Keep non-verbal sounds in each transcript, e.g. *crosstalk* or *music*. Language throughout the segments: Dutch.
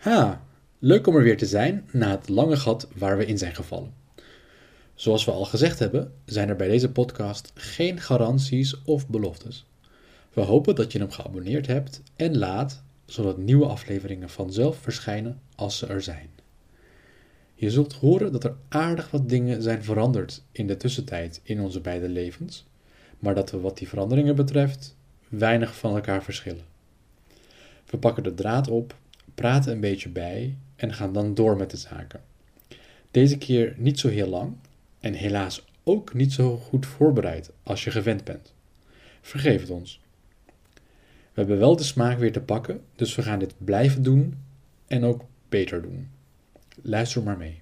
Ha, leuk om er weer te zijn na het lange gat waar we in zijn gevallen. Zoals we al gezegd hebben, zijn er bij deze podcast geen garanties of beloftes. We hopen dat je hem geabonneerd hebt en laat, zodat nieuwe afleveringen vanzelf verschijnen als ze er zijn. Je zult horen dat er aardig wat dingen zijn veranderd in de tussentijd in onze beide levens, maar dat we wat die veranderingen betreft weinig van elkaar verschillen. We pakken de draad op, praten een beetje bij en gaan dan door met de zaken. Deze keer niet zo heel lang en helaas ook niet zo goed voorbereid als je gewend bent. Vergeef het ons. We hebben wel de smaak weer te pakken, dus we gaan dit blijven doen en ook beter doen. Luister maar mee.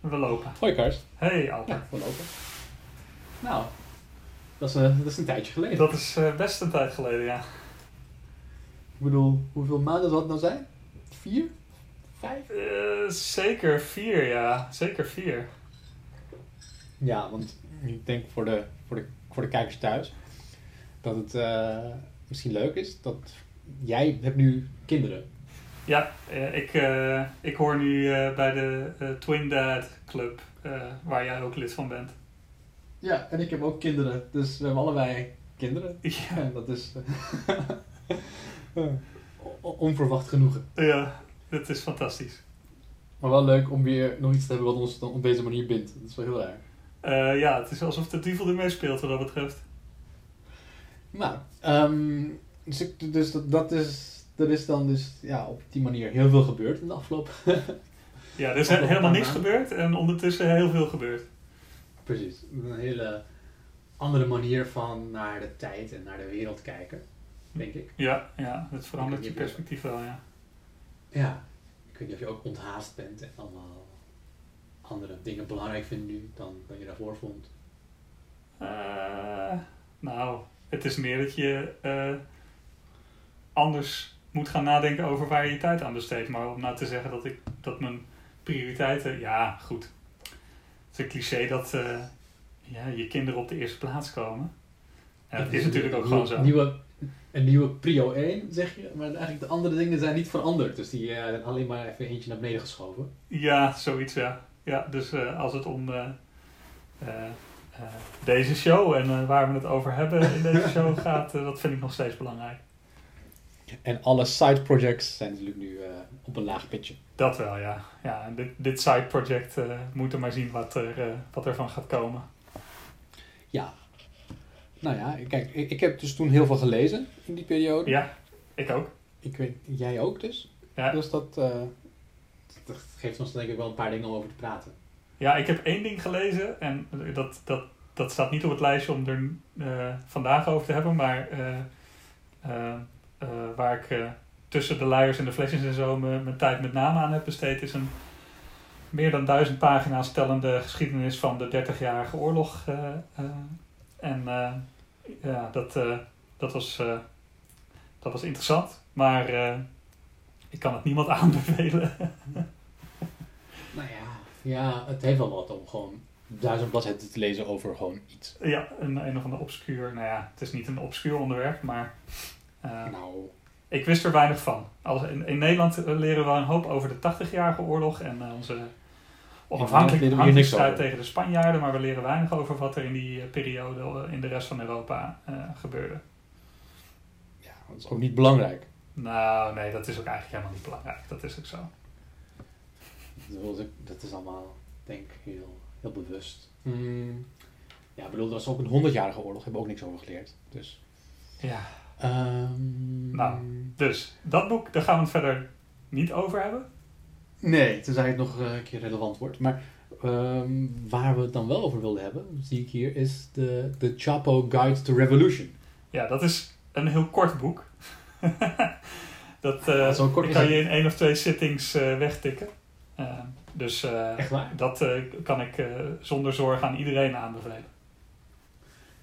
We lopen. Hoi Karst. Hey Albert. we lopen. Nou, dat is, eh, dat is een tijdje geleden. Dat is eh, best een tijd geleden, ja. Ik bedoel, hoeveel maanden zal het nou zijn? Vier? Vijf? Eh, zeker vier, ja. Zeker vier. Ja, want ik denk voor de, voor de, voor de kijkers thuis dat het eh, misschien leuk is dat jij hebt nu kinderen. Ja, eh, ik, eh, ik hoor nu eh, bij de eh, Twin Dad Club, eh, waar jij ook lid van bent. Ja, en ik heb ook kinderen, dus we hebben allebei kinderen. Ja, En dat is eh, *laughs* onverwacht genoegen. ja dat is fantastisch. Maar wel leuk om weer nog iets te hebben wat ons dan op deze manier bindt. Dat is wel heel raar. Eh, ja, het is alsof de duivel ermee speelt wat dat betreft. Nou, ehm, dus, dus dat, dat, is, dat is dan dus ja, op die manier heel veel gebeurd in de afgelopen. *laughs* Ja, er is helemaal niks gebeurd en ondertussen heel veel gebeurd. Precies. Een hele andere manier van naar de tijd en naar de wereld kijken, denk ik. Ja, ja, het verandert je perspectief wel, ja. Ja. Ik weet niet of je ook onthaast bent en allemaal andere dingen belangrijk vindt nu dan, dan je daarvoor vond. Eh, nou, het is meer dat je eh, anders moet gaan nadenken over waar je je tijd aan besteedt. Maar om nou te zeggen dat, ik, dat mijn prioriteiten... Ja, goed. Het is een cliché dat eh, ja, je kinderen op de eerste plaats komen. Ja, dat is natuurlijk ook gewoon zo. Nieuwe, een nieuwe prio 1, zeg je. Maar eigenlijk de andere dingen zijn niet veranderd. Dus die eh, zijn alleen maar even eentje naar beneden geschoven. Ja, zoiets, ja. Ja, dus eh, als het om eh, deze show en waar we het over hebben in deze *laughs* show gaat, dat vind ik nog steeds belangrijk. En alle side projects zijn natuurlijk nu eh, op een laag pitje. Dat wel, ja. ja en dit, dit side project eh moeten maar zien wat er, eh, wat er van gaat komen. Ja. Nou ja, kijk, ik, ik heb dus toen heel veel gelezen in die periode. Ja, ik ook. Ik weet, jij ook dus. Ja. Dus dat, eh, dat geeft ons denk ik wel een paar dingen om over te praten. Ja, ik heb één ding gelezen en dat, dat, dat staat niet op het lijstje om er eh, vandaag over te hebben, maar eh, waar ik tussen de luiers en de flesjes en zo mijn mijn tijd met name aan heb besteed, is een meer dan duizend pagina's tellende geschiedenis van de 30-jarige oorlog. En eh, ja, dat, eh, dat, was, eh, dat was interessant, maar ik kan het niemand *laughs* aanbevelen. Nou ja. Ja, het heeft wel wat om gewoon duizend bladzijden te lezen over gewoon iets. Ja, een, een of ander obscuur. Nou ja, het is niet een obscuur onderwerp, maar Nou, ik wist er weinig van. In, in Nederland leren we een hoop over de 80-jarige oorlog en onze onafhankelijk- hier niks over. tegen de Spanjaarden, maar we leren weinig over wat er in die eh, periode eh, in de rest van Europa eh, gebeurde. ja, dat is ook niet belangrijk. Nou, nee, dat is ook eigenlijk helemaal niet belangrijk. Dat is ook zo. Dat is, dat is allemaal, denk ik, heel, heel bewust. Hmm. Ja, ik bedoel, dat was ook een 100-jarige oorlog, hebben we ook niks over geleerd. Dus. Ja. ehm, Nou. Dus dat boek, daar gaan we het verder niet over hebben. Nee, tenzij het nog eh, een keer relevant wordt. Maar ehm, waar we het dan wel over wilden hebben, zie ik hier, is de, de Chapo Guide to Revolution. Ja, dat is een heel kort boek. *laughs* dat eh, Ja, zo kort kan je in één of twee sittings eh, wegtikken. Eh, dus dat kan ik zonder zorg aan iedereen aanbevelen.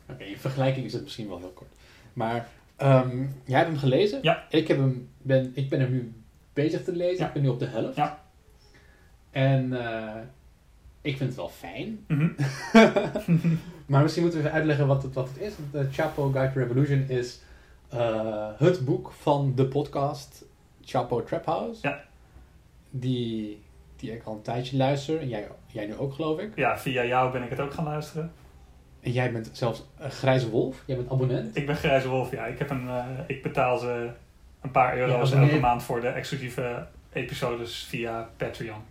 Oké, in vergelijking is het misschien wel heel kort. Maar ehm, jij hebt hem gelezen. Ja. Ik, heb hem, ben, ik ben hem nu bezig te lezen. Ja. Ik ben nu op de helft. Ja. En eh, ik vind het wel fijn. Mhm. *laughs* Maar misschien moeten we even uitleggen wat het, wat het is. De Chapo Guide to Revolution is eh, het boek van de podcast Chapo Trap House. Ja. Die, die ik al een tijdje luister. En jij, jij nu ook, geloof ik. Ja, via jou ben ik het ook gaan luisteren. En jij bent zelfs een grijze wolf. Jij bent abonnent. Ik ben Grijze Wolf, ja. Ik, heb een, eh, ik betaal ze een paar euro's Ja, elke maand voor de exclusieve episodes via Patreon.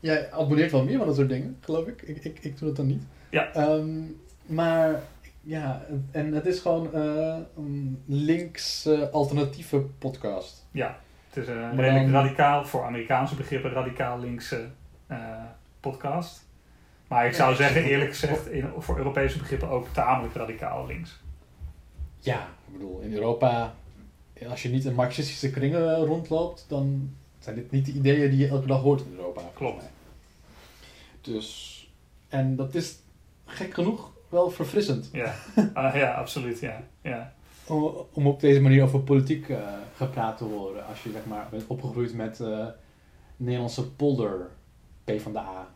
Jij abonneert wel meer van dat soort dingen, geloof ik. Ik, ik, ik doe dat dan niet. Ja. Ehm, maar ja, en het is gewoon eh, een links eh, alternatieve podcast. Ja, het is een Maar redelijk radicaal, voor Amerikaanse begrippen, radicaal linkse eh, podcast. Maar ik zou Ja, zeggen, eerlijk gezegd, in, voor Europese begrippen ook tamelijk radicaal links. Ja, ik bedoel, in Europa, als je niet in marxistische kringen eh, rondloopt, dan zijn dit niet de ideeën die je elke dag hoort in Europa. Klopt. Dus, en dat is gek genoeg wel verfrissend. Ja, Ah, ja absoluut. Ja. Ja. Om, om op deze manier over politiek eh, gepraat te horen. Als je zeg maar bent opgegroeid met eh, Nederlandse polder P van de A.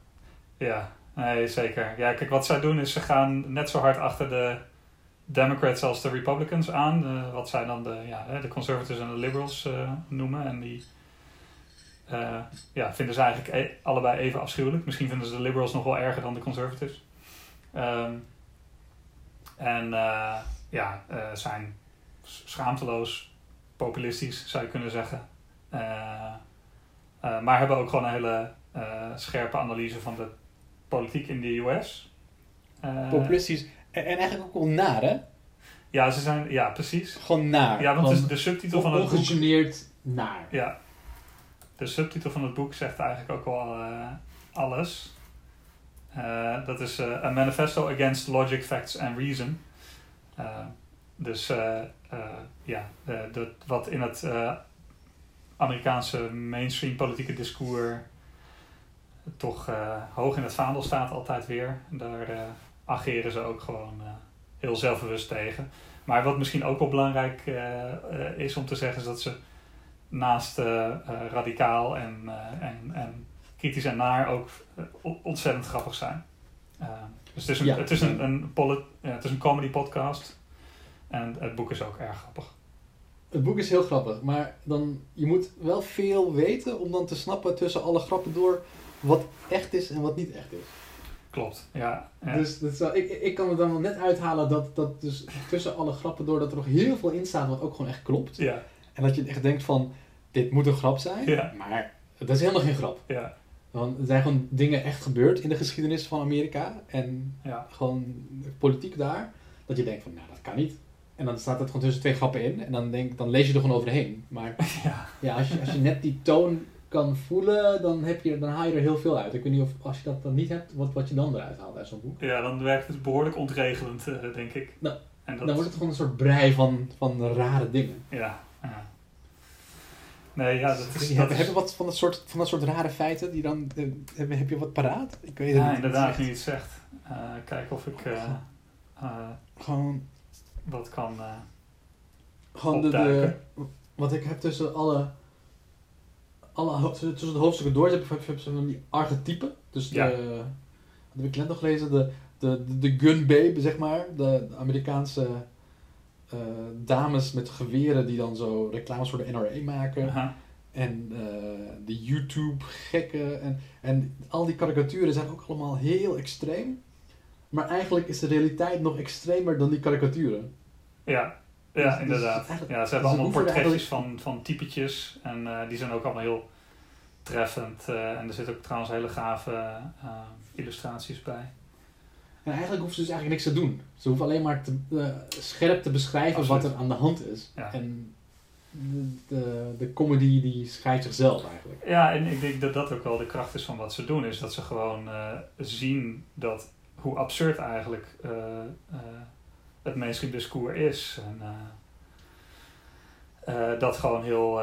ja, nee, zeker. Ja, kijk, wat zij doen is ze gaan net zo hard achter de Democrats als de Republicans aan. eh, wat zij dan de, ja, de conservatives en de liberals noemen. En die eh, ja, vinden ze eigenlijk e- allebei even afschuwelijk. Misschien vinden ze de liberals nog wel erger dan de conservatives. Ehm, en eh, ja, eh, zijn schaamteloos populistisch, zou je kunnen zeggen. Eh, eh, maar hebben ook gewoon een hele eh, scherpe analyse van de politiek in de US. Eh, Populistisch en, en eigenlijk ook wel naar, hè? Ja, ze zijn, ja, precies. Gewoon naar. Ja, want het is Gewoon de subtitel van het boek. ongegeneerd naar. Ja, de subtitel van het boek zegt eigenlijk ook wel eh, alles. Eh, dat is eh, A Manifesto Against Logic, Facts and Reason. Dus ja, de, wat in het Amerikaanse mainstream politieke discours toch hoog in het vaandel staat altijd weer. Daar ageren ze ook gewoon heel zelfbewust tegen. Maar wat misschien ook wel belangrijk is om te zeggen, is dat ze naast eh, eh, radicaal en, eh, en, en kritisch en naar ook ontzettend grappig zijn. Dus het is een, Ja. het is een, een, polit- ja, het is een comedy podcast. En het boek is ook erg grappig. Het boek is heel grappig, maar dan, je moet wel veel weten om dan te snappen tussen alle grappen door wat echt is en wat niet echt is. Klopt, ja. ja. Dus dat is wel, ik, ik kan er dan wel net uithalen dat, dat dus tussen alle grappen door dat er nog heel veel in staat wat ook gewoon echt klopt. ja, En dat je echt denkt van, dit moet een grap zijn, Ja. maar dat is helemaal geen grap. ja, Want er zijn gewoon dingen echt gebeurd in de geschiedenis van Amerika en ja. gewoon politiek daar, dat je denkt van, nou dat kan niet. En dan staat het gewoon tussen twee grappen in en dan, denk, dan lees je er gewoon overheen. Maar *laughs* ja. ja, als je, als je net die toon kan voelen, dan, heb je, dan haal je er heel veel uit. Ik weet niet of als je dat dan niet hebt, wat, wat je dan eruit haalt uit zo'n boek. Ja, dan werkt het behoorlijk ontregelend, eh, denk ik. Nou, en dat, Dan wordt het gewoon een soort brei van, van rare dingen. Ja, ja. Nee, ja, dat is... heb, Dat heb is je wat van dat, soort, van dat soort rare feiten die dan. eh, Heb, heb je wat paraat? Ik weet het ja, niet. inderdaad, nu je het zegt. Eh, kijken of ik eh, Gewoon, wat kan... gewoon de, wat ik heb tussen alle. alle tussen de hoofdstukken door heb, heb, heb ze van die archetypen. Dus de. Ja. Wat heb ik net nog gelezen? De, de, de, de gun babe, zeg maar. De, de Amerikaanse eh, dames met geweren die dan zo reclames voor de NRA maken. En eh, de YouTube-gekken. En, en al die karikaturen zijn ook allemaal heel extreem. Maar eigenlijk is de realiteit nog extremer dan die karikaturen. Ja, Dus- ja dus inderdaad. eigenlijk- Ja, ze dus hebben allemaal portretjes van, van typetjes. En eh, die zijn ook allemaal heel treffend. en er zitten ook trouwens hele gave illustraties bij. En eigenlijk hoeven ze dus eigenlijk niks te doen. Ze hoeven alleen maar te, eh, scherp te beschrijven Absoluut. wat er aan de hand is. Ja. En de, de, de comedy die schrijft zichzelf eigenlijk. Ja, en ik denk dat dat ook wel de kracht is van wat ze doen. Is dat ze gewoon eh, zien dat hoe absurd eigenlijk eh, het mainstream discours is. En dat gewoon heel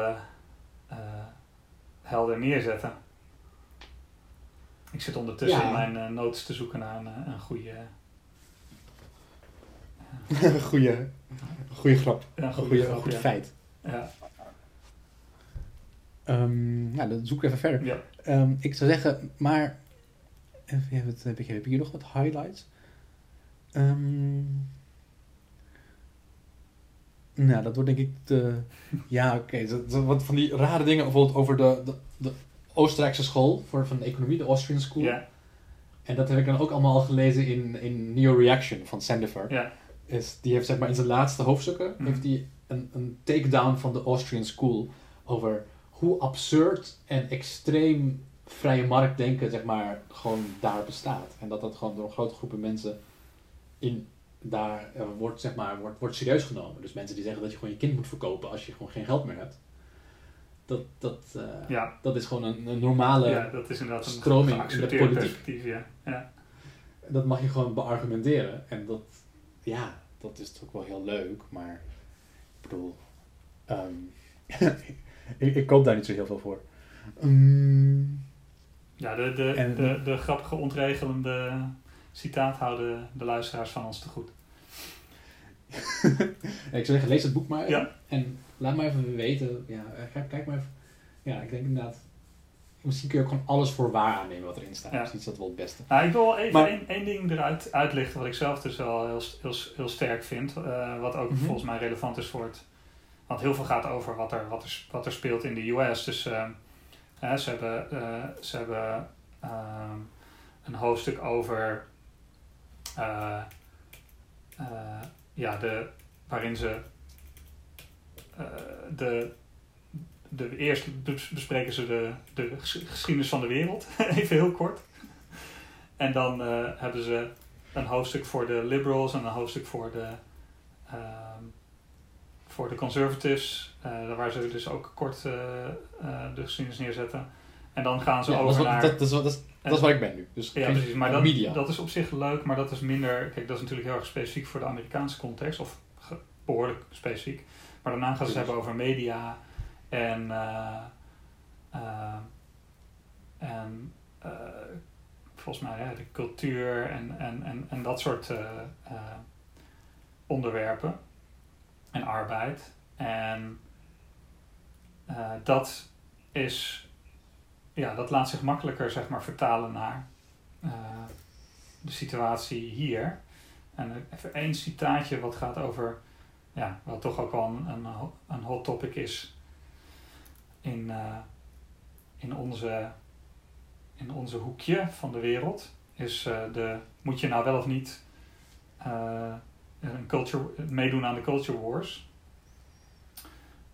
helder neerzetten. Ik zit ondertussen Ja. in mijn eh, notes te zoeken naar een, eh, een goede, *laughs* goeie, goeie grap. een Een goede grap, goed ja. feit. Ja, Ehm, nou, dan zoek ik even verder. ja. Ehm, ik zou zeggen, maar. Even, wat heb, ik, heb ik hier nog wat highlights? Ehm, Nou, dat wordt denk ik te... *laughs* Ja, oké. dat- Wat van die rare dingen, bijvoorbeeld over de, de, de Oostenrijkse school voor, van de economie, de Austrian School. Ja, En dat heb ik dan ook allemaal al gelezen in, in Neo Reaction van Sandifer. ja, Is, die heeft zeg maar in zijn laatste hoofdstukken Mhm. heeft hij een, een takedown van de Austrian School over hoe absurd en extreem vrije marktdenken zeg maar gewoon daar bestaat. En dat dat gewoon door grote groepen mensen in daar eh, wordt zeg maar wordt, wordt serieus genomen. Dus mensen die zeggen dat je gewoon je kind moet verkopen als je gewoon geen geld meer hebt. Dat, dat, eh, ja. dat is gewoon een, een normale ja, dat is inderdaad een stroming in de politiek. perspectief. Ja. Ja. dat mag je gewoon beargumenteren. En dat, ja, dat is toch wel heel leuk, maar ik bedoel, ehm, *laughs* ik, ik koop daar niet zo heel veel voor. Ehm, Ja, de, de, En- de, de grappige ontregelende citaat houden de luisteraars van ons te goed. *laughs* ik zou zeggen, lees het boek maar Ja. en laat maar even weten. Ja, eh, kijk, maar even. Ja, ik denk inderdaad, misschien kun je ook gewoon alles voor waar aannemen wat erin staat. Ja. Misschien is dat wel het beste. Nou, ik wil wel even één, één ding eruit uitlichten wat ik zelf dus wel heel, heel, heel sterk vind. eh, wat ook Mhm. volgens mij relevant is voor het... Want heel veel gaat over wat er, wat er, wat er speelt in de US. Dus eh, ze hebben, ze hebben eh, een hoofdstuk over... ja, de, waarin ze... de, de, eerst bes- bespreken ze de, de ges- geschiedenis van de wereld, *laughs* even heel kort. En dan eh, hebben ze een hoofdstuk voor de liberals en een hoofdstuk voor de, ehm, voor de conservatives, eh, waar ze dus ook kort eh, de geschiedenis neerzetten. En dan gaan ze Ja, over naar... dat, dat, is, wat- dat, is, dat is waar ik ben nu. Dus Ja, precies. Maar dat, media. dat is op zich leuk, maar dat is minder... Kijk, dat is natuurlijk heel erg specifiek voor de Amerikaanse context. Of behoorlijk specifiek. Maar daarna gaan ze het hebben over media en... eh, eh, en eh, volgens mij ja, de cultuur en, en, en, en dat soort onderwerpen. En arbeid. En dat is ja, dat laat zich makkelijker zeg maar, vertalen naar de situatie hier. En even één citaatje wat gaat over, ja, wat toch ook wel een, een, een hot topic is in, eh, in, onze, in onze hoekje van de wereld. Is eh, de, moet je nou wel of niet eh, een culture, meedoen aan de culture wars?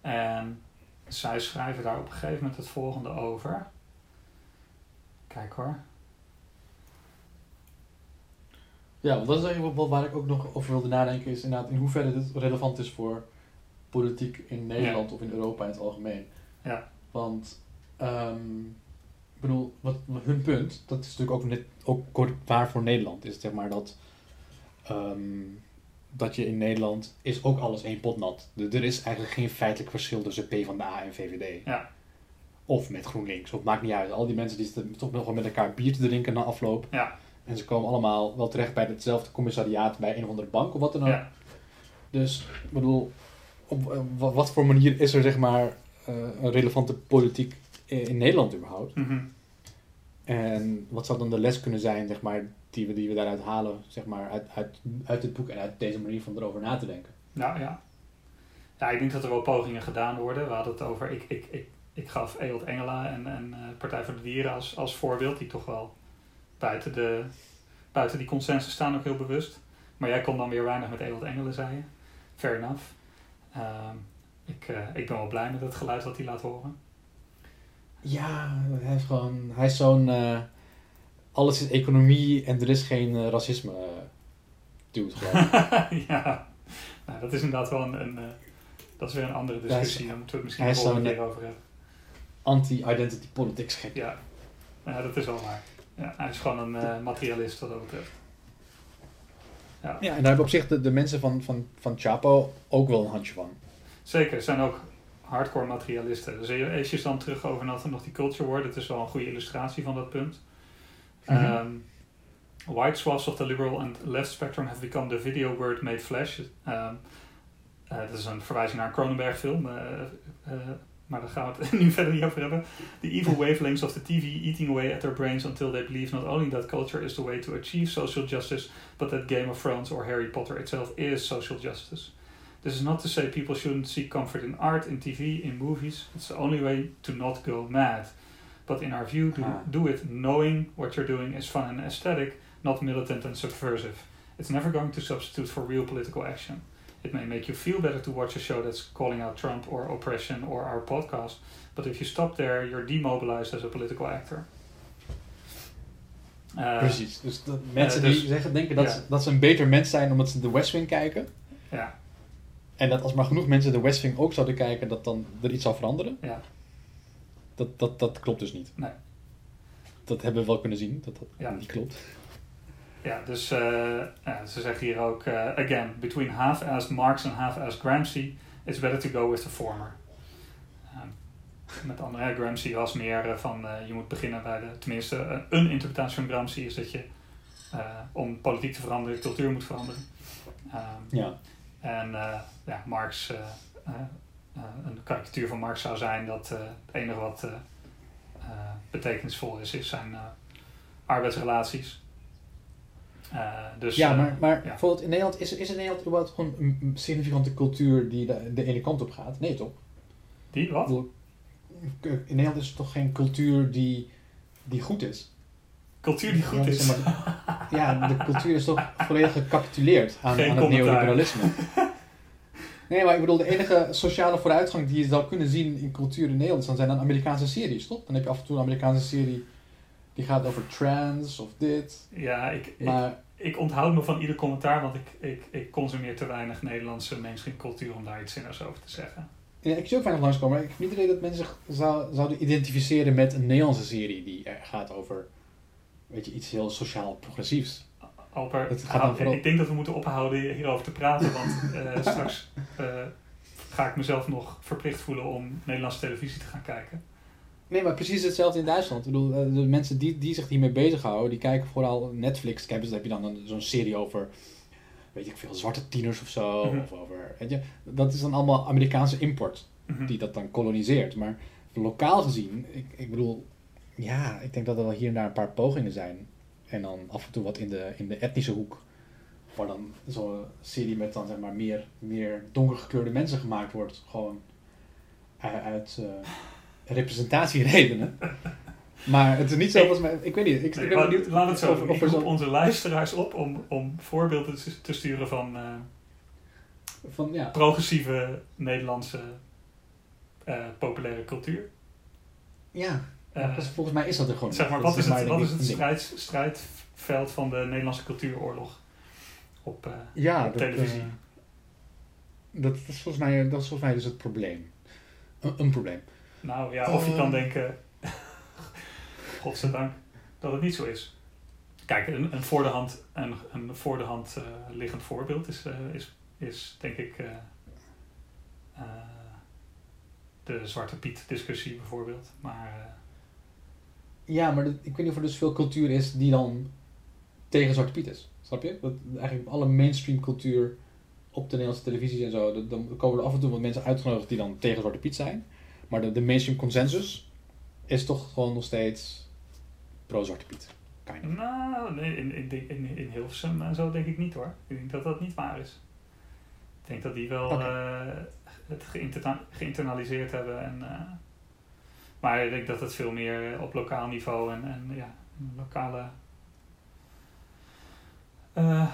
En zij schrijven daar op een gegeven moment het volgende over. Kijk hoor. Ja, want dat is eigenlijk waar ik ook nog over wilde nadenken, is inderdaad in hoeverre dit relevant is voor politiek in Nederland of in Europa in het algemeen. Ja. Want, ehm, ik bedoel, wat, hun punt, dat is natuurlijk ook net ook kort waar voor Nederland, is zeg maar dat, ehm, dat je in Nederland is ook alles één pot nat. Er is eigenlijk geen feitelijk verschil tussen PvdA en VVD. Ja. Of met GroenLinks, of maakt niet uit. Al die mensen die zitten toch nog wel met elkaar bier te drinken na afloop. Ja. En ze komen allemaal wel terecht bij hetzelfde commissariaat bij een of andere bank of wat dan ook. Ja. Dus, ik bedoel, op eh, wa- wat voor manier is er zeg maar eh, een relevante politiek in, in Nederland überhaupt? Mhm. En wat zou dan de les kunnen zijn, zeg maar, die we, die we daaruit halen, zeg maar, uit, uit, uit dit boek en uit deze manier van erover na te denken? Nou ja. Ja, ik denk dat er wel pogingen gedaan worden. We hadden het over, ik, ik, ik, ik gaf Eelt Engela en, en eh, Partij voor de Dieren als, als voorbeeld, die toch wel buiten, de, buiten die consensus staan, ook heel bewust. Maar jij kon dan weer weinig met Eelt Engelen, zei je. Fair enough. Ehm, ik, eh, ik ben wel blij met het geluid wat hij laat horen. Ja, hij is gewoon, hij is zo'n, eh, alles is economie en er is geen eh, racisme dude geloof ik. *laughs* ja, nou, dat is inderdaad wel een, een dat is weer een andere hij is- discussie. Daar moeten we het misschien volgende keer over hebben. Anti-identity politics gek. Ja. ja, dat is wel waar. Ja, hij is gewoon een eh, materialist wat dat betreft. Ja, Ja, en daar hebben op zich de, de mensen van, van, van Chapo ook wel een handje van. zeker. Er zijn ook hardcore materialisten. Dus als je dan terug over had nog die culture war, dat is wel een goede illustratie van dat punt. Mhm. Ehm, White swaths of the liberal and left spectrum have become the video word made flesh. Ehm, eh, dat is een verwijzing naar een Cronenberg film. eh, maar daar gaan we het *laughs* nu verder niet over hebben. The evil wavelengths of the TV eating away at their brains until they believe not only that culture is the way to achieve social justice, but that Game of Thrones or Harry Potter itself is social justice. This is not to say people shouldn't seek comfort in art, in TV, in movies. It's the only way to not go mad. But in our view, do, Ah. do it knowing what you're doing is fun and aesthetic, not militant and subversive. It's never going to substitute for real political action. It may make you feel better to watch a show that's calling out Trump or oppression or our podcast, but if you stop there, you're demobilized as a political actor. Uh, Precies. Dus dat mensen dus- die zeggen, denken dat, ze, dat ze een beter mens zijn omdat ze de West Wing kijken. Ja, En dat als maar genoeg mensen de West Wing ook zouden kijken, dat dan er iets zal veranderen. ja, Dat, dat, dat klopt dus niet. nee. Dat hebben we wel kunnen zien, dat dat Ja. niet klopt. Ja, dus eh, ja, ze zeggen hier ook, eh, again, between half-assed Marx and half-assed Gramsci, it's better to go with the former. Ehm, met andere, hè, Gramsci was meer eh, van, je moet beginnen bij de, tenminste, een interpretatie van Gramsci is dat je, om politiek te veranderen, cultuur moet veranderen. Ehm, Ja. En ja, Marx, een karikatuur van Marx zou zijn dat het enige wat betekenisvol is, is zijn arbeidsrelaties. Eh, dus, ja, eh, maar, maar ja. bijvoorbeeld in Nederland, is, is in Nederland überhaupt gewoon een significante cultuur die de, de ene kant op gaat? Nee toch? die, wat? In Nederland is er toch geen cultuur die, die goed is? Cultuur die goed Ja, is. zeg maar, ja, de cultuur is toch volledig gecapituleerd aan, aan het neoliberalisme. Nee, maar ik bedoel, de enige sociale vooruitgang die je zou kunnen zien in cultuur in Nederland, dan zijn dan Amerikaanse series, toch? Dan heb je af en toe een Amerikaanse serie die gaat over trans of dit. Ja, ik, ik, Maar ik onthoud me van ieder commentaar, want ik, ik, ik consumeer te weinig Nederlandse mainstream cultuur om daar iets zinnigs over te zeggen. ja, ik zie ook weinig langskomen, maar ik heb niet het idee dat mensen zich zou, zouden identificeren met een Nederlandse serie die gaat over, weet je, iets heel sociaal progressiefs. Alper, Het gaat vooral- ik denk dat we moeten ophouden hierover te praten, want eh, *laughs* straks eh, ga ik mezelf nog verplicht voelen om Nederlandse televisie te gaan kijken. Nee, maar precies hetzelfde in Duitsland. Ik bedoel, eh, de mensen die, die zich hiermee bezighouden, die kijken vooral Netflix. Kijk, dus dan heb je dan zo'n serie over, weet ik veel, zwarte tieners of zo. Mhm. Of over, weet je, dat is dan allemaal Amerikaanse import Mhm. die dat dan koloniseert. Maar lokaal gezien, ik, ik bedoel, ja, ik denk dat er wel hier en daar een paar pogingen zijn. En dan af en toe wat in de, in de etnische hoek. Waar dan zo'n serie met dan zeg maar meer, meer donkergekleurde mensen gemaakt wordt. Gewoon uit, uit eh, representatieredenen. Maar het is niet zo mij. Ik weet niet. Ik, ik Nee, ben laat- benieuwd het zo of, Ik roep onze luisteraars op om, om voorbeelden te- sturen van eh, van ja. progressieve Nederlandse eh, populaire cultuur. Ja, dus volgens mij is dat er gewoon. zeg maar, wat is het, wat is het strijd, strijdveld van de Nederlandse cultuuroorlog op, Ja, op dat, televisie? dat, is volgens mij, dat is volgens mij dus het probleem. Een, een probleem. Nou ja, of je kan Eh. denken, *laughs* godzijdank, dat het niet zo is. Kijk, een, een voor de hand, een, een voor de hand eh, liggend voorbeeld is, eh, is, is denk ik eh, de Zwarte Piet discussie bijvoorbeeld. Maar Ja, maar dat- ik weet niet of er dus veel cultuur is die dan tegen Zwarte Piet is. Snap je? Dat eigenlijk alle mainstream cultuur op de Nederlandse televisie en zo, dan komen er af en toe wat mensen uitgenodigd die dan tegen Zwarte Piet zijn. Maar de, de mainstream consensus is toch gewoon nog steeds pro-Zwarte Piet. Kind of. nou, nee, in, in, in, in Hilversum en zo denk ik niet hoor. Ik denk dat dat niet waar is. Ik denk dat die wel eh, het geïnterna- geïnternaliseerd hebben. En, eh, maar ik denk dat het veel meer op lokaal niveau en, en ja, lokale. eh,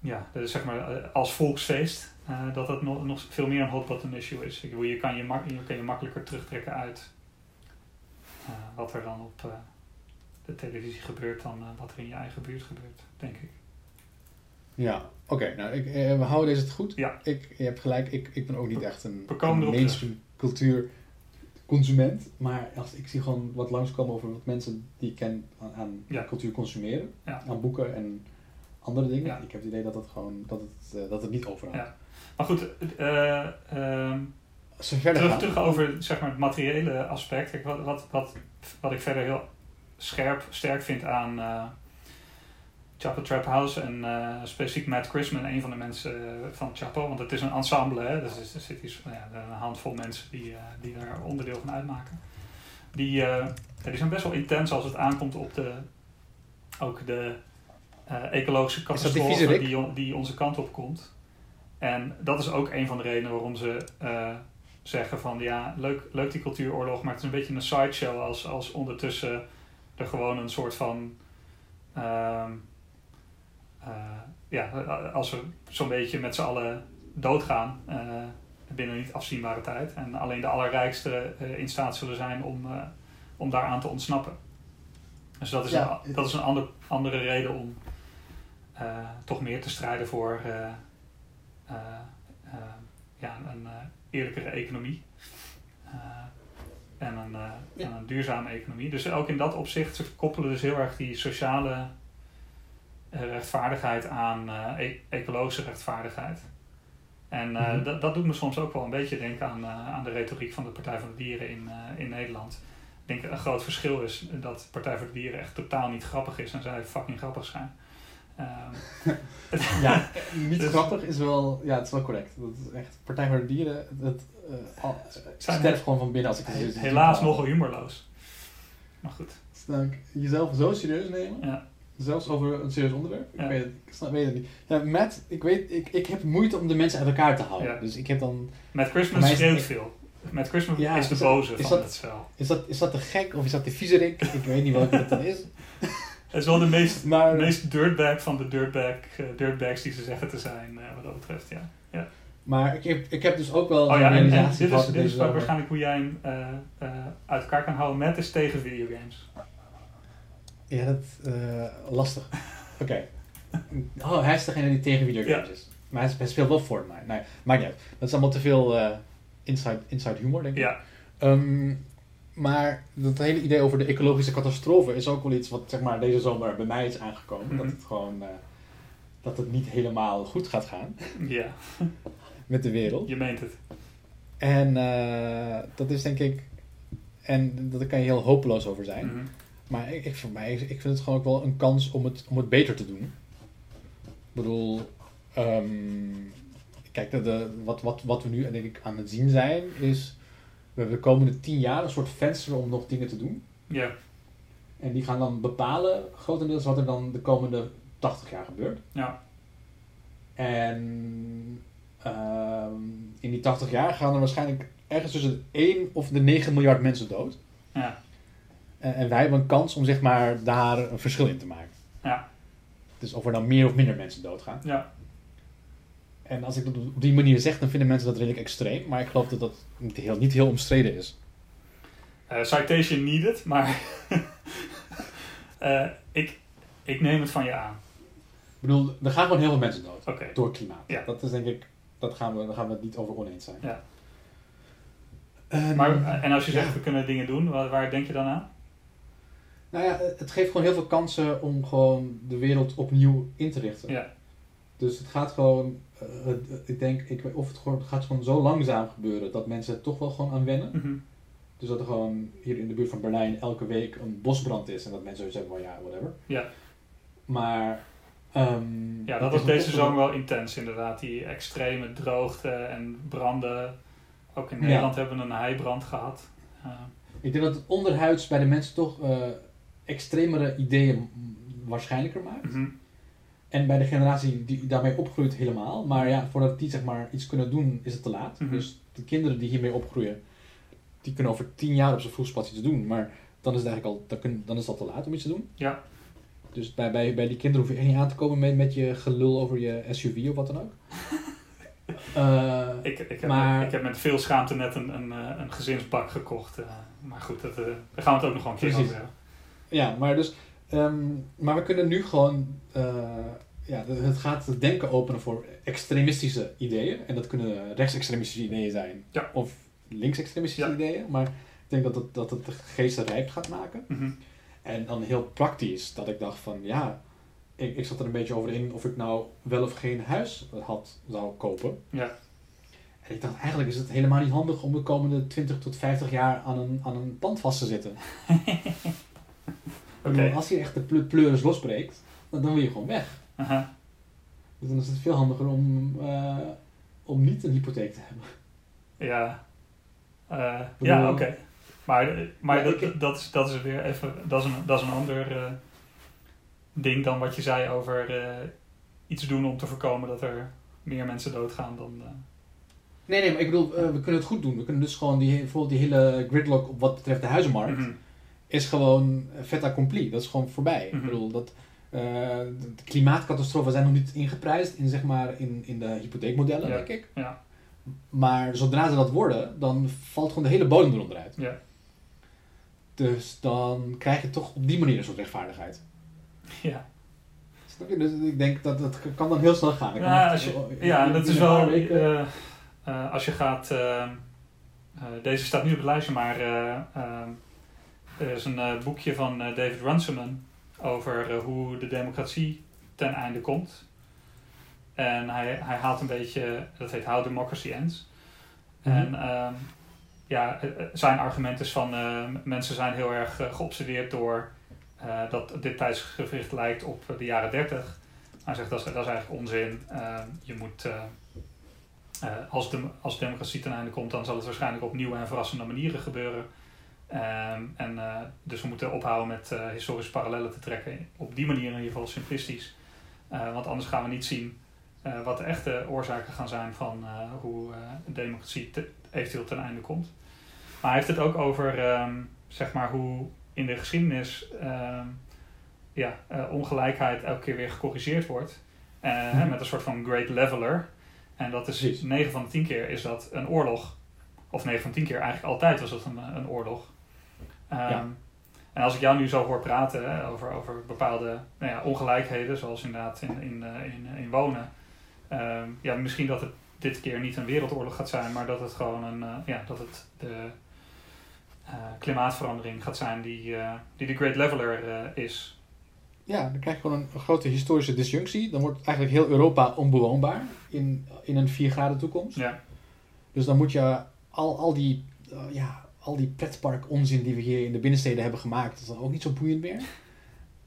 ja, dus zeg maar als volksfeest, eh, dat dat nog, nog veel meer een hot button issue is. Ik bedoel, je, kan je, mak- je kan je makkelijker terugtrekken uit eh, wat er dan op eh, de televisie gebeurt dan wat er in je eigen buurt gebeurt, denk ik. Ja, oké. nou, ik, we houden deze het goed. Ja. Ik, je hebt gelijk, ik, ik ben ook niet echt een, mainstream cultuur consument. Maar als, ik zie gewoon wat langskomen over wat mensen die ik ken aan, aan Ja. cultuur consumeren. Ja. Aan boeken en andere dingen. Ja. Ik heb het idee dat het gewoon dat het, dat het niet overal. Maar goed, eh, ehm, terug, over zeg maar, het materiële aspect. Kijk, wat, wat, wat, wat ik verder heel scherp, sterk vind aan eh Chapo Trap House en eh, specifiek Matt Chrisman, een van de mensen van Chapo, want het is een ensemble, hè, dus er zit iets, nou ja, een handvol mensen die, die daar onderdeel van uitmaken. Die, ja, die zijn best wel intens als het aankomt op de, ook de ecologische catastrofe die, die onze kant op komt. En dat is ook een van de redenen waarom ze eh, zeggen van ja, leuk, leuk die cultuuroorlog, maar het is een beetje een sideshow als, als ondertussen er gewoon een soort van. ehm, eh, ja, als we zo'n beetje met z'n allen doodgaan eh, binnen niet afzienbare tijd. En alleen de allerrijksten eh, in staat zullen zijn om, om daaraan te ontsnappen. Dus dat is Ja. een, dat is een ander, andere reden om toch meer te strijden voor ja, een eh, eerlijkere economie. Eh, en, een, eh, Ja. en een duurzame economie. Dus ook in dat opzicht, ze koppelen dus heel erg die sociale eh, rechtvaardigheid aan eh, e- ecologische rechtvaardigheid. En eh, Mhm. dat, dat doet me soms ook wel een beetje denken aan, eh, aan de retoriek van de Partij van de Dieren in, eh, in Nederland. Ik denk een groot verschil is dat de Partij voor de Dieren echt totaal niet grappig is en zij fucking grappig zijn. Ehm, *laughs* Ja, *laughs* niet Dus- grappig is wel, ja, het is wel correct. Dat is echt Partij voor de Dieren, dat eh, al- Zijn sterft gewoon van binnen als ik het he- helaas nogal humorloos. Maar goed. Ik. Jezelf zo serieus nemen, Ja. zelfs over een serieus onderwerp. Ja. Ik, weet het, ik snap, weet het niet. Ja, Matt, ik weet, ik, ik heb moeite om de mensen uit elkaar te houden. Ja. Dus ik heb dan, Met Christmas schreeuwt veel. Met Christmas Ja, is de is dat- boze is van dat- het spel. is dat, is dat de gek of is dat de viezerik? Ik weet niet welke dat dan is. *laughs* Het is wel de meest, Maar, de meest dirtbag van de dirtbag, eh, dirtbags die ze zeggen te zijn, eh, wat dat betreft, ja. maar ik, heb, ik heb dus ook wel Oh een ja, en, dit is, dit is waarschijnlijk hoe jij hem eh, eh, uit elkaar kan houden. Matt is tegen videogames. Ja, dat eh lastig. *laughs* Oké. Oh, hij is degene die tegen videogames is. Maar hij, speelt wel Fortnite. Nee, maakt niet uit. Dat is allemaal te veel eh, inside, inside humor, denk ik. Ja, Ehm, maar dat hele idee over de ecologische catastrofe is ook wel iets wat zeg maar, deze zomer bij mij is aangekomen. Mhm. Dat het gewoon eh, dat het niet helemaal goed gaat gaan ja, met de wereld. je meent het. En eh, dat is denk ik. En daar kan je heel hopeloos over zijn. Mhm. Maar ik, ik, voor mij, ik vind het gewoon ook wel een kans om het, om het beter te doen. Ik bedoel, ehm, kijk, de, de, wat, wat, wat we nu denk ik aan het zien zijn, is hebben de komende tien jaar een soort venster om nog dingen te doen. Ja, En die gaan dan bepalen, grotendeels, wat er dan de komende 80 jaar gebeurt. ja, En ehm, in die 80 jaar gaan er waarschijnlijk ergens tussen de 1 of de 9 miljard mensen dood. ja, En, en wij hebben een kans om zeg maar daar een verschil in te maken. ja, Dus of er nou meer of minder mensen doodgaan. ja. En als ik dat op die manier zeg, dan vinden mensen dat redelijk extreem. Maar ik geloof dat dat niet heel, niet heel omstreden is. Eh, citation needed, maar *laughs* eh, ik, ik neem het van je aan. Ik bedoel, er gaan gewoon heel veel mensen dood. Door klimaat. Ja. Dat is denk ik, dat gaan we, daar gaan we het niet over oneens zijn. Ja. En, maar eh, en als je zegt ja. we kunnen dingen doen, waar, waar denk je dan aan? Nou ja, het geeft gewoon heel veel kansen om gewoon de wereld opnieuw in te richten. Ja, Dus het gaat gewoon, eh, het- ik denk, ik, of het, gewoon, het gaat gewoon zo langzaam gebeuren dat mensen er toch wel gewoon aan wennen. Mhm. Dus dat er gewoon hier in de buurt van Berlijn elke week een bosbrand is en dat mensen zoiets hebben van ja, whatever. ja. Maar. ehm, ja het dat is was deze zomer wel intens inderdaad. Die extreme droogte en branden. Ook in Ja. Nederland hebben we een heibrand gehad. Eh, Ik denk dat het onderhuids bij de mensen toch eh, extremere ideeën waarschijnlijker maakt. mhm. En bij de generatie die daarmee opgroeit helemaal. Maar ja, voordat die zeg maar iets kunnen doen, is het te laat. Mhm. Dus de kinderen die hiermee opgroeien, die kunnen over tien jaar op zijn vroegst pas iets doen. Maar dan is het eigenlijk al, dan, kun- dan is al te laat om iets te doen. Ja. Dus bij, bij, bij die kinderen hoef je echt niet aan te komen met, met je gelul over je SUV of wat dan ook. *laughs* Eh, Ik, ik, heb, Maar- ik heb met veel schaamte net een, een, eh, een gezinsbak gekocht. eh, maar goed, dat, daar gaan we het ook nog wel een keer Precies. over hebben. Ja, maar dus, ehm, maar we kunnen nu gewoon, eh, ja, het gaat het denken openen voor extremistische ideeën. En dat kunnen rechtsextremistische ideeën zijn, Ja. of linksextremistische Ja. ideeën. Maar ik denk dat het, dat het de geesten rijp gaat maken. Mhm. En dan heel praktisch, dat ik dacht van, ja, ik, ik zat er een beetje over in of ik nou wel of geen huis had, zou kopen. Ja. En ik dacht, eigenlijk is het helemaal niet handig om de komende 20 tot 50 jaar aan een, aan een pand vast te zitten. *laughs* Als hier echt de ple- pleuris losbreekt, dan, dan wil je gewoon weg. Aha. Dus dan is het veel handiger om, eh, om niet een hypotheek te hebben. Ja. Eh, bedoel- ja, oké. Maar, eh, maar Ja, dat, ik- dat, is, dat is weer even... Dat is een, dat is een ander ding dan wat je zei over iets doen om te voorkomen dat er meer mensen doodgaan dan... Nee, nee, maar ik bedoel, we kunnen het goed doen. We kunnen dus gewoon die, bijvoorbeeld die hele gridlock op wat betreft de huizenmarkt, mhm. Is gewoon fait accompli. Dat is gewoon voorbij. Mhm. Ik bedoel, dat, eh, de klimaatcatastrofen zijn nog niet ingeprijsd in, zeg maar, in, in de hypotheekmodellen, Ja. denk ik. Ja. Maar zodra ze dat worden, dan valt gewoon de hele bodem eronder uit. Ja. Dus dan krijg je toch op die manier een soort rechtvaardigheid. Ja. Snap je? Dus ik denk dat dat kan dan heel snel gaan. Ja, als je- Ja, in dat is wel. eh, eh, als je gaat. deze staat niet op het lijstje, maar. Er is een eh, boekje van eh, David Runciman. over eh, hoe de democratie ten einde komt. En hij, hij haalt een beetje. dat heet How Democracy Ends. Mhm. En. ehm, ja, zijn argument is van. eh, mensen zijn heel erg geobsedeerd door. dat dit tijdsgevricht lijkt op de jaren 30. Hij zegt dat is, dat is eigenlijk onzin. Ehm, je moet, als, de, als democratie ten einde komt, dan zal het waarschijnlijk op nieuwe en verrassende manieren gebeuren. Ehm, en, eh, dus we moeten ophouden met eh, historische parallellen te trekken. Op die manier in ieder geval simplistisch. Eh, want anders gaan we niet zien wat de echte oorzaken gaan zijn van hoe de democratie te- eventueel ten einde komt. Maar hij heeft het ook over ehm, zeg maar hoe in de geschiedenis ehm, ja, ongelijkheid elke keer weer gecorrigeerd wordt. Mhm. met een soort van great leveler. En dat is Precies. 9 van de 10 keer is dat een oorlog. Of 9 van 10 keer, eigenlijk altijd was dat een, een oorlog. Ehm, Ja. En als ik jou nu zo hoor praten hè, over, over bepaalde nou ja, ongelijkheden, zoals inderdaad in, in, eh, in, in wonen. ehm, ja, misschien dat het dit keer niet een wereldoorlog gaat zijn, maar dat het gewoon een, eh, ja, dat het de eh, klimaatverandering gaat zijn die, eh, die de Great Leveler eh, is. Ja, dan krijg je gewoon een, een grote historische disjunctie. Dan wordt eigenlijk heel Europa onbewoonbaar in, in een 4 graden toekomst. Ja, Dus dan moet je al, al die, eh, ja, al die pretpark onzin die we hier in de binnensteden hebben gemaakt, dat is dan ook niet zo boeiend meer.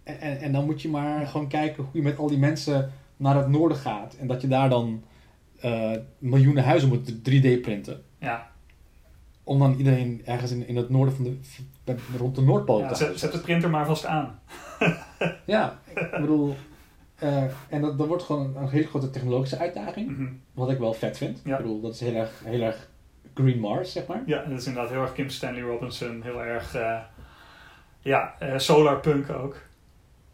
En, en, en dan moet je maar gewoon kijken hoe je met al die mensen naar het noorden gaat. En dat je daar dan eh, miljoenen huizen moet 3D printen. ja. Om dan iedereen ergens in, in het noorden van de, rond de Noordpool ja te zet, zet de printer maar vast aan. *laughs* Ja, ik bedoel... eh, en dat, dat wordt gewoon een hele grote technologische uitdaging. Mhm. Wat ik wel vet vind. Ja. Ik bedoel, dat is heel erg, heel erg Green Mars, zeg maar. Ja, dat is inderdaad heel erg Kim Stanley Robinson, heel erg eh, ja, eh, solarpunk ook.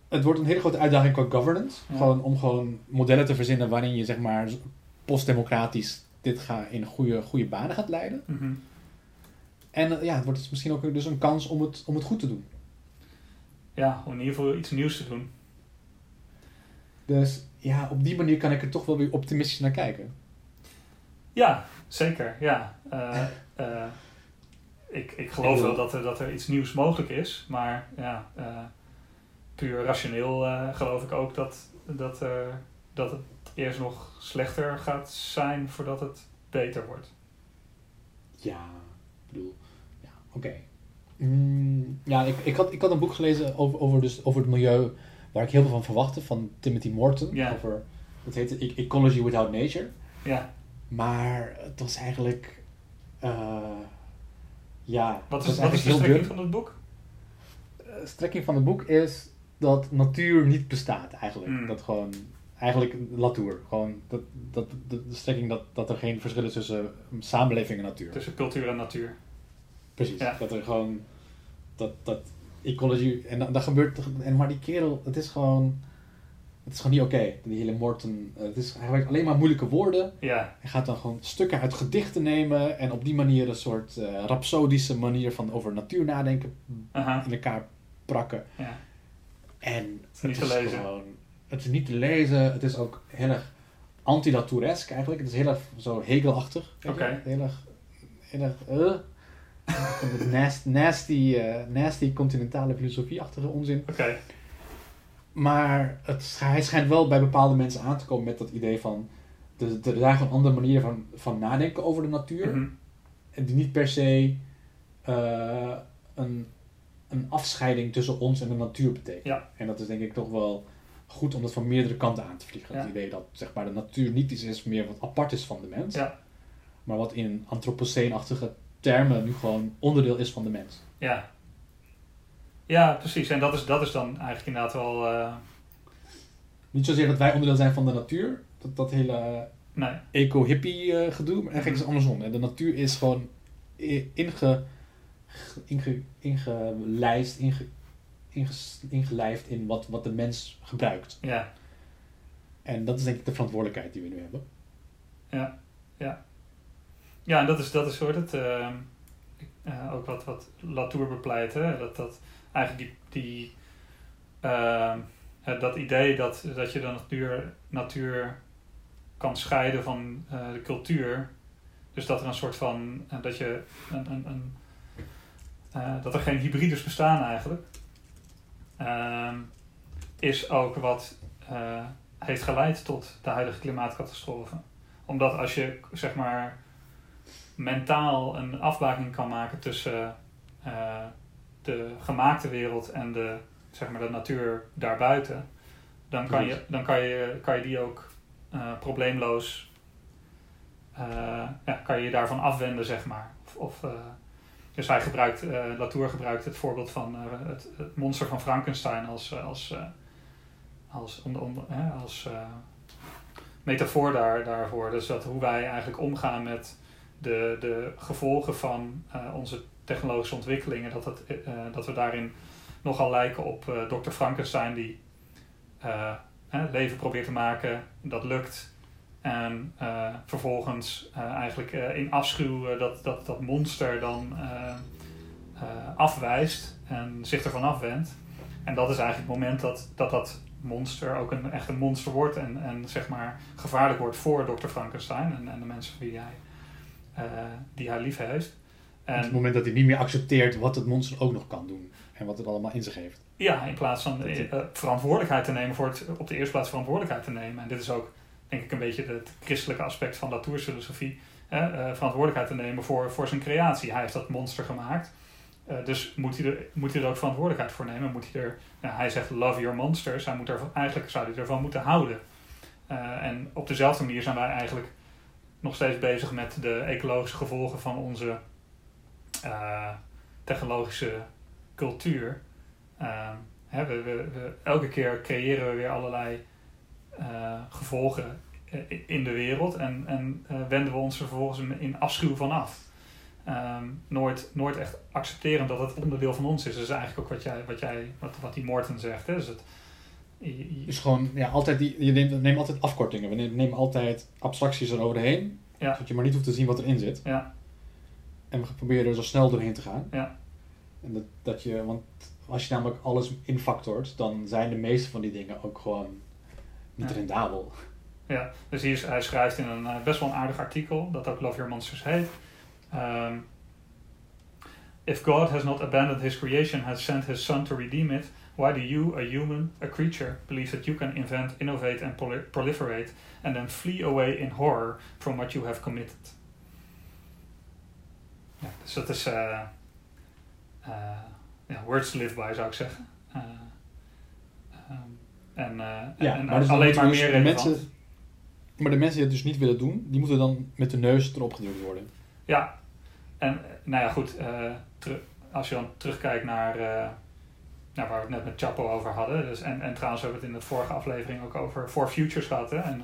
Het wordt een hele grote uitdaging qua governance. Ja. Gewoon om gewoon modellen te verzinnen waarin je zeg maar postdemocratisch dit ga, in goede, goede banen gaat leiden. Mhm. En eh, ja, het wordt dus misschien ook dus een kans om het, om het goed te doen. Ja, om in ieder geval iets nieuws te doen. Dus ja, op die manier kan ik er toch wel weer optimistisch naar kijken. Ja, zeker. Ja. Eh, *laughs* eh, ik, ik geloof Ik wel dat er, dat er iets nieuws mogelijk is, maar ja, eh, puur rationeel geloof ik ook dat, dat, er dat het eerst nog slechter gaat zijn voordat het beter wordt. Ja, ik bedoel, ja, oké. Mm, ja, ik, ik, had, ik had een boek gelezen over, over, dus, over het milieu waar ik heel veel van verwachtte, van Timothy Morton. Ja. Over, dat heette E- Ecology Without Nature. Ja, Maar het was eigenlijk, eh, ja, wat is, wat is de strekking van het boek? De strekking van het boek is dat natuur niet bestaat eigenlijk. Mm. Dat gewoon, eigenlijk Latour. Gewoon dat, dat, de, de strekking dat, dat er geen verschil is tussen samenleving en natuur. Tussen cultuur en natuur. Precies. Ja. Dat er gewoon. Dat, dat ecology. En dan, dan gebeurt. En, maar die kerel, het is gewoon. Het is gewoon niet oké. Die hele Morton. eh, Het is, hij gebruikt alleen maar moeilijke woorden. Ja, Hij gaat dan gewoon stukken uit gedichten nemen. En op die manier een soort eh rhapsodische manier van over natuur nadenken. aha, in elkaar prakken. ja. En is niet te lezen. gewoon. Het is niet te lezen. Het is ook heel erg anti-Latouresk eigenlijk. Het is heel erg zo Hegelachtig. Oké. Heel erg. Heel erg. eh, nasty, nasty, nasty continentale filosofie-achtige onzin. Oké, Maar het, hij schijnt wel bij bepaalde mensen aan te komen met dat idee van. Er zijn gewoon andere manieren van, van nadenken over de natuur. mhm, En die niet per se eh, een, een afscheiding tussen ons en de natuur betekent. Ja. En dat is denk ik toch wel goed om dat van meerdere kanten aan te vliegen. Ja. Het idee dat zeg maar, de natuur niet iets is meer wat apart is van de mens. Ja. Maar wat in antropoceenachtige termen nu gewoon onderdeel is van de mens. ja. Ja, precies. En dat is, dat is dan eigenlijk inderdaad wel... eh, Niet zozeer dat wij onderdeel zijn van de natuur. Dat, dat hele... nee, eco-hippie eh, gedoe. Maar eigenlijk is het andersom. En de natuur is gewoon inge, inge, ingelijst, inge, inges- ingelijfd in wat, wat de mens gebruikt. Ja, En dat is denk ik de verantwoordelijkheid die we nu hebben. ja en dat is, dat is soort het, ehm, eh, ook wat, wat Latour bepleit. Hè? Dat, dat eigenlijk die, ehm, eh, dat idee dat, dat je de natuur, natuur kan scheiden van eh, de cultuur. Dus dat er een soort van, eh, dat je een, een, een eh, dat er geen hybrides bestaan eigenlijk. Ehm, is ook wat heeft geleid tot de huidige klimaatcatastrofe. Omdat als je zeg maar mentaal een afbaking kan maken tussen de gemaakte wereld en de, zeg maar, de natuur daarbuiten, dan kan je, dan kan je, kan je die ook eh, probleemloos eh, ja, kan je je daarvan afwenden, zeg maar. Of, of, eh, dus hij gebruikt, Latour gebruikt het voorbeeld van het, het monster van Frankenstein als, als, als, om, om, hè, als metafoor daar, daarvoor. Dus dat hoe wij eigenlijk omgaan met de, de gevolgen van eh, onze technologische ontwikkelingen, dat, het, eh, dat we daarin nogal lijken op eh Dr. Frankenstein, die eh, leven probeert te maken, dat lukt. En eh, vervolgens eh, eigenlijk eh, in afschuw eh, dat, dat, dat monster dan eh, eh, afwijst en zich ervan afwendt. En dat is eigenlijk het moment dat dat, dat monster ook een, echt een monster wordt en, en zeg maar gevaarlijk wordt voor Dr. Frankenstein en, en de mensen die hij, eh, die hij lief heeft. Op het En moment dat hij niet meer accepteert wat het monster ook nog kan doen. En wat het allemaal in zich heeft. ja, in plaats van eh, eh, verantwoordelijkheid te nemen voor het, op de eerste plaats verantwoordelijkheid te nemen. En dit is ook denk ik een beetje het christelijke aspect van Latour's filosofie. Hè? eh, verantwoordelijkheid te nemen voor, voor zijn creatie. Hij heeft dat monster gemaakt. Eh, dus moet hij, er, moet hij er ook verantwoordelijkheid voor nemen. Moet hij, er, nou, hij zegt love your monsters. Hij moet er, eigenlijk zou hij ervan moeten houden. Eh, en op dezelfde manier zijn wij eigenlijk nog steeds bezig met de ecologische gevolgen van onze eh, technologische cultuur. Eh, hè, we, we, elke keer creëren we weer allerlei eh, gevolgen eh, in de wereld en, en wenden we ons er vervolgens in- in afschuw van af. Ehm, nooit, nooit echt accepteren dat het onderdeel van ons is. Dat is eigenlijk ook wat, jij, wat, jij, wat, wat die Morten zegt. Hè? Dus het, je- Dus gewoon, ja, altijd die, je neemt, neemt altijd afkortingen. We nemen, nemen altijd abstracties eroverheen. Ja. Zodat je maar niet hoeft te zien wat erin zit. ja, En we proberen er zo snel doorheen te gaan. Ja. En dat, dat je, want als je namelijk alles infactort, dan zijn de meeste van die dingen ook gewoon niet Ja. rendabel. Ja, dus hier, is- hij schrijft in een eh, best wel een aardig artikel, dat ook Love Your Monsters heet. Ehm, If God has not abandoned his creation, has sent his son to redeem it, why do you, a human, a creature, believe that you can invent, innovate and proli- proliferate and then flee away in horror from what you have committed? Ja, dus dat is eh, eh, ja, words to live by zou ik zeggen. Eh, ehm, en Ja, en, maar dus alleen maar dus meer relevant. mensen, Maar de mensen die het dus niet willen doen, die moeten dan met de neus erop gedrukt worden. Ja, en nou ja, goed. als je dan terugkijkt naar nou, waar we het net met Chapo over hadden. Dus, en, en trouwens hebben we het in de vorige aflevering ook over For Futures gehad. Hè? En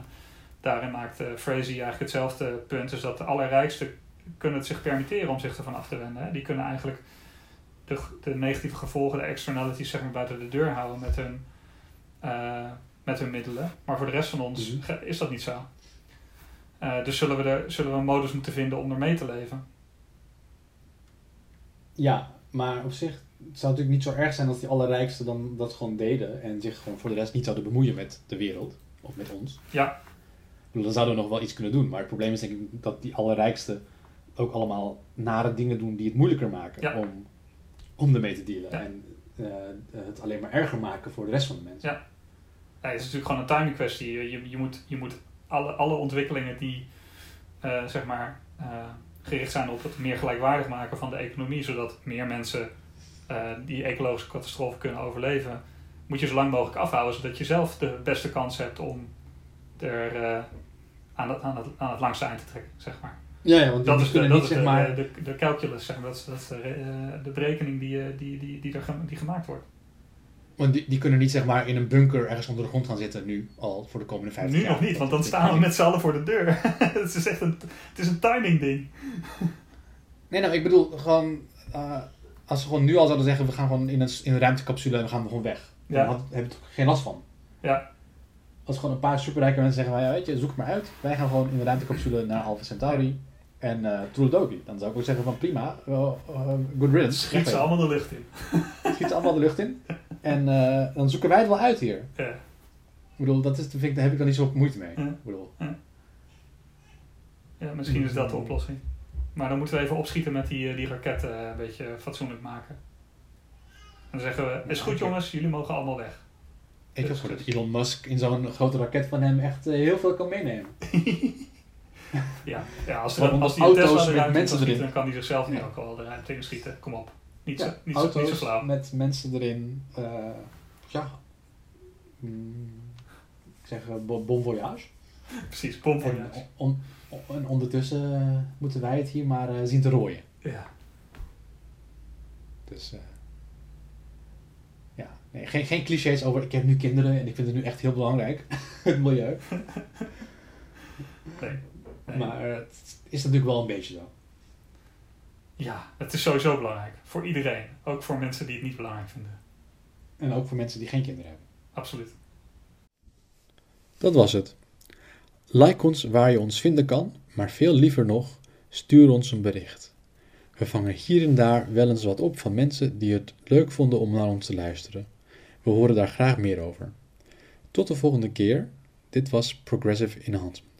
daarin maakt uh, Frazee eigenlijk hetzelfde punt. Dus dat de allerrijksten kunnen het zich permitteren om zich ervan af te wenden. Hè? Die kunnen eigenlijk de, de negatieve gevolgen, de externalities, zeg maar, buiten de deur houden met hun, uh, met hun middelen. Maar voor de rest van ons Mhm. is dat niet zo. Uh, dus zullen we, zullen we een modus moeten vinden om er mee te leven. Ja, maar op zich het zou natuurlijk niet zo erg zijn als die allerrijksten dan dat gewoon deden en zich gewoon voor de rest niet zouden bemoeien met de wereld of met ons. Ja. Dan zouden we nog wel iets kunnen doen, maar het probleem is denk ik dat die allerrijksten ook allemaal nare dingen doen die het moeilijker maken Ja. om, om ermee te dealen. Ja. En uh, het alleen maar erger maken voor de rest van de mensen. Ja. ja het is natuurlijk gewoon een timing kwestie. Je, je, je moet, je moet alle, alle ontwikkelingen die uh, zeg maar, uh, gericht zijn op het meer gelijkwaardig maken van de economie, zodat meer mensen uh, die ecologische catastrofe kunnen overleven, moet je zo lang mogelijk afhouden, zodat je zelf de beste kans hebt om er uh, aan, het, aan, het, aan het langste eind te trekken, zeg maar. Ja, ja want dat is, de, niet, dat is zeg de, maar... de, de, calculus, zeg maar. dat is, dat is de, uh, de berekening die, die, die, die, er, die gemaakt wordt. Want die, die kunnen niet zeg maar in een bunker ergens onder de grond gaan zitten nu al voor de komende 50 Nu jaar. nog niet, want dan staan we met z'n allen voor de deur. *laughs* het is echt een, het is een timing ding. Nee, nou, ik bedoel gewoon... eh, als ze gewoon nu al zouden zeggen, we gaan gewoon in een, in een ruimtecapsule en we gaan gewoon weg. Ja. Dan had- heb je toch geen last van. Ja, Als gewoon een paar superrijke mensen zeggen, ja, weet je, zoek het maar uit. Wij gaan gewoon in de ruimtecapsule naar Alpha Centauri. En uh, Toedeledokie. Dan zou ik ook zeggen van prima, uh, uh, good riddance. schiet ze allemaal de lucht in. *laughs* Schiet ze allemaal de lucht in. En uh, dan zoeken wij het wel uit hier. Ja. Ik bedoel, dat is, vind ik, daar heb ik dan niet zo moeite mee. Ja. Ik bedoel, Ja, misschien is dat de oplossing. Maar dan moeten we even opschieten met die, eh, die raketten een beetje fatsoenlijk maken. En dan zeggen we, is goed jongens, jullie mogen allemaal weg. ik heb gehoord dat Elon Musk in zo'n grote raket van hem echt uh, heel veel kan meenemen. *laughs* ja, ja, als, *laughs* er, als die auto's met mensen schieten, erin. dan kan hij zichzelf nu Ja. ook al de ruimte in schieten. Kom op. Niet, Ja, zo, niet, zo, niet zo auto's flauw. met mensen erin. eh, ja. Mm, ik zeg bon, bon voyage. Precies, bom voor En, on, on, en ondertussen uh, moeten wij het hier maar uh, zien te rooien. Ja. Dus uh, ja, nee, geen, geen clichés over ik heb nu kinderen en ik vind het nu echt heel belangrijk, *laughs* het milieu. Nee. nee. Maar het is natuurlijk wel een beetje zo. Ja, het is sowieso belangrijk. Voor iedereen. Ook voor mensen die het niet belangrijk vinden. En ook voor mensen die geen kinderen hebben. Absoluut. Dat was het. Like ons waar je ons vinden kan, maar veel liever nog, stuur ons een bericht. We vangen hier en daar wel eens wat op van mensen die het leuk vonden om naar ons te luisteren. We horen daar graag meer over. Tot de volgende keer. Dit was Progressive Enhancement.